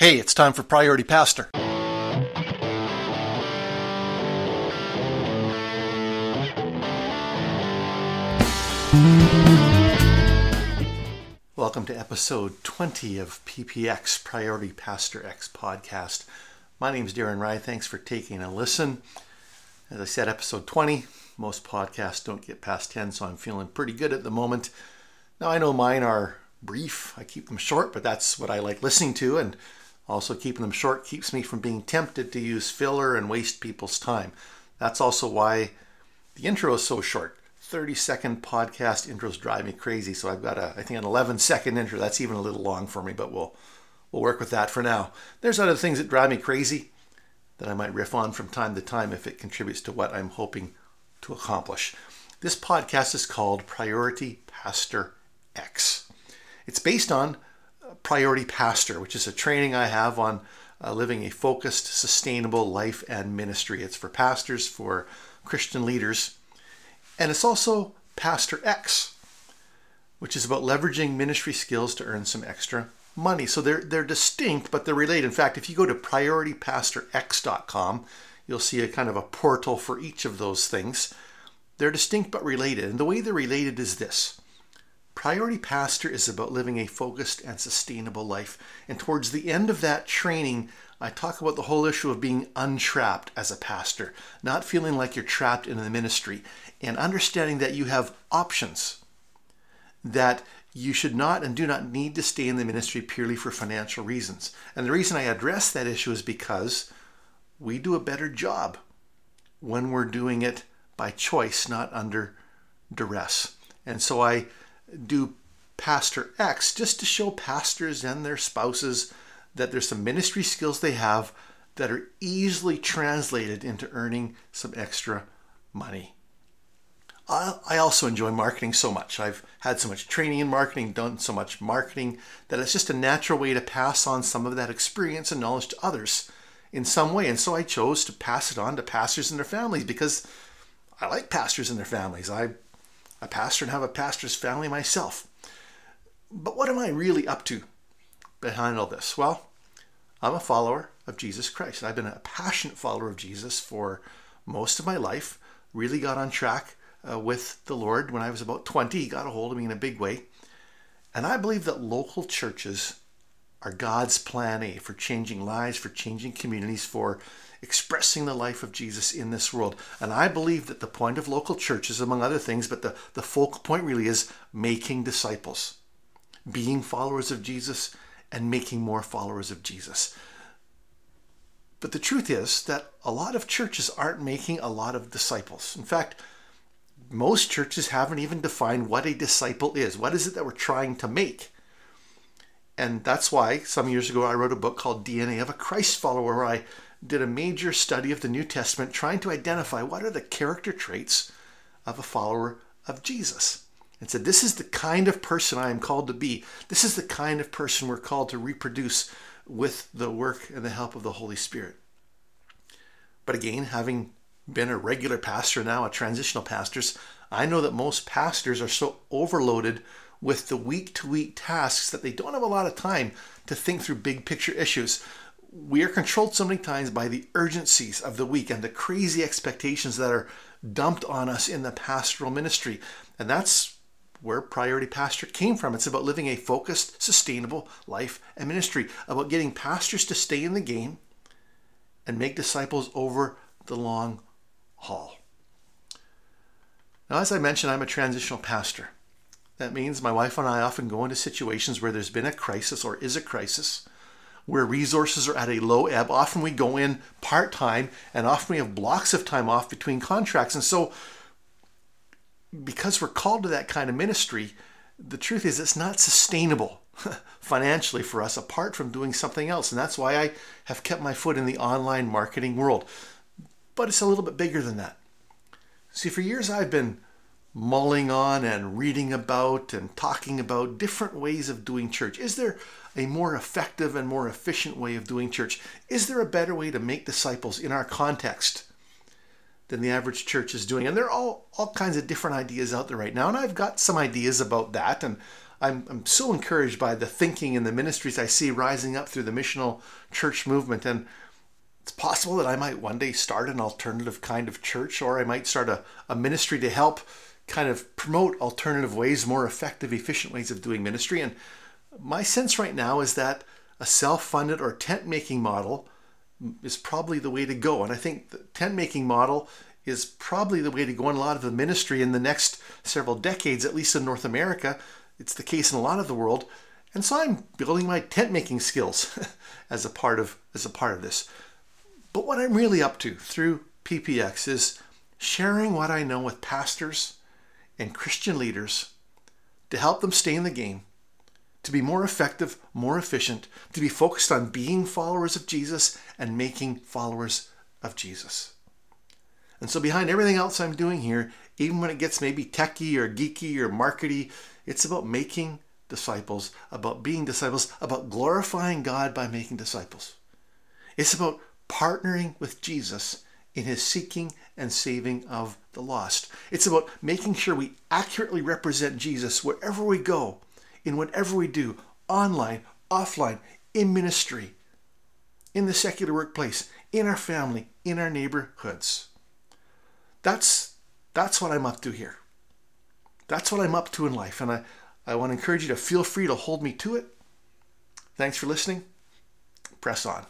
Hey, it's time for Priority Pastor. Welcome to episode 20 of PPX Priority Pastor X podcast. My name is Darren Rye. Thanks for taking a listen. As I said, episode 20. Most podcasts don't get past 10, so I'm feeling pretty good at the moment. Now, I know mine are brief. I keep them short, but that's what I like listening to, and also, keeping them short keeps me from being tempted to use filler and waste people's time. That's also why the intro is so short. 30 second podcast intros drive me crazy. So I've got a, I think an 11 second intro. That's even a little long for me, but we'll, we'll work with that for now. There's other things that drive me crazy that I might riff on from time to time if it contributes to what I'm hoping to accomplish. This podcast is called Priority Pastor X. It's based on Priority Pastor, which is a training I have on uh, living a focused, sustainable life and ministry. It's for pastors, for Christian leaders, and it's also Pastor X, which is about leveraging ministry skills to earn some extra money. So they're they're distinct, but they're related. In fact, if you go to prioritypastorx.com, you'll see a kind of a portal for each of those things. They're distinct but related. And the way they're related is this. Priority Pastor is about living a focused and sustainable life. And towards the end of that training, I talk about the whole issue of being untrapped as a pastor, not feeling like you're trapped in the ministry, and understanding that you have options, that you should not and do not need to stay in the ministry purely for financial reasons. And the reason I address that issue is because we do a better job when we're doing it by choice, not under duress. And so I do Pastor X just to show pastors and their spouses that there's some ministry skills they have that are easily translated into earning some extra money. I also enjoy marketing so much. I've had so much training in marketing, done so much marketing, that it's just a natural way to pass on some of that experience and knowledge to others in some way. And so I chose to pass it on to pastors and their families because I like pastors and their families. I a pastor and have a pastor's family myself. But what am I really up to behind all this? Well, I'm a follower of Jesus Christ. I've been a passionate follower of Jesus for most of my life. Really got on track uh, with the Lord when I was about 20. He got a hold of me in a big way. And I believe that local churches are God's plan A for changing lives, for changing communities, for expressing the life of Jesus in this world. And I believe that the point of local churches, among other things, but the, the focal point really is making disciples, being followers of Jesus, and making more followers of Jesus. But the truth is that a lot of churches aren't making a lot of disciples. In fact, most churches haven't even defined what a disciple is. What is it that we're trying to make? And that's why some years ago I wrote a book called DNA of a Christ Follower, where I did a major study of the New Testament trying to identify what are the character traits of a follower of Jesus. And said, This is the kind of person I am called to be. This is the kind of person we're called to reproduce with the work and the help of the Holy Spirit. But again, having been a regular pastor now, a transitional pastor, I know that most pastors are so overloaded with the week to week tasks that they don't have a lot of time to think through big picture issues we are controlled so many times by the urgencies of the week and the crazy expectations that are dumped on us in the pastoral ministry. And that's where Priority Pastor came from. It's about living a focused, sustainable life and ministry, about getting pastors to stay in the game and make disciples over the long haul. Now, as I mentioned, I'm a transitional pastor. That means my wife and I often go into situations where there's been a crisis or is a crisis where resources are at a low ebb. Often we go in part time and often we have blocks of time off between contracts. And so, because we're called to that kind of ministry, the truth is it's not sustainable financially for us apart from doing something else. And that's why I have kept my foot in the online marketing world. But it's a little bit bigger than that. See, for years I've been mulling on and reading about and talking about different ways of doing church. Is there a more effective and more efficient way of doing church? Is there a better way to make disciples in our context than the average church is doing? And there are all, all kinds of different ideas out there right now. And I've got some ideas about that. And I'm, I'm so encouraged by the thinking and the ministries I see rising up through the missional church movement. And it's possible that I might one day start an alternative kind of church, or I might start a, a ministry to help kind of promote alternative ways, more effective, efficient ways of doing ministry. And my sense right now is that a self funded or tent making model is probably the way to go. And I think the tent making model is probably the way to go in a lot of the ministry in the next several decades, at least in North America. It's the case in a lot of the world. And so I'm building my tent making skills as a part of as a part of this. But what I'm really up to through PPX is sharing what I know with pastors and Christian leaders to help them stay in the game, to be more effective, more efficient, to be focused on being followers of Jesus and making followers of Jesus. And so, behind everything else I'm doing here, even when it gets maybe techy or geeky or markety, it's about making disciples, about being disciples, about glorifying God by making disciples. It's about partnering with Jesus in his seeking and saving of the lost. It's about making sure we accurately represent Jesus wherever we go, in whatever we do, online, offline, in ministry, in the secular workplace, in our family, in our neighborhoods. That's that's what I'm up to here. That's what I'm up to in life. And I, I want to encourage you to feel free to hold me to it. Thanks for listening. Press on.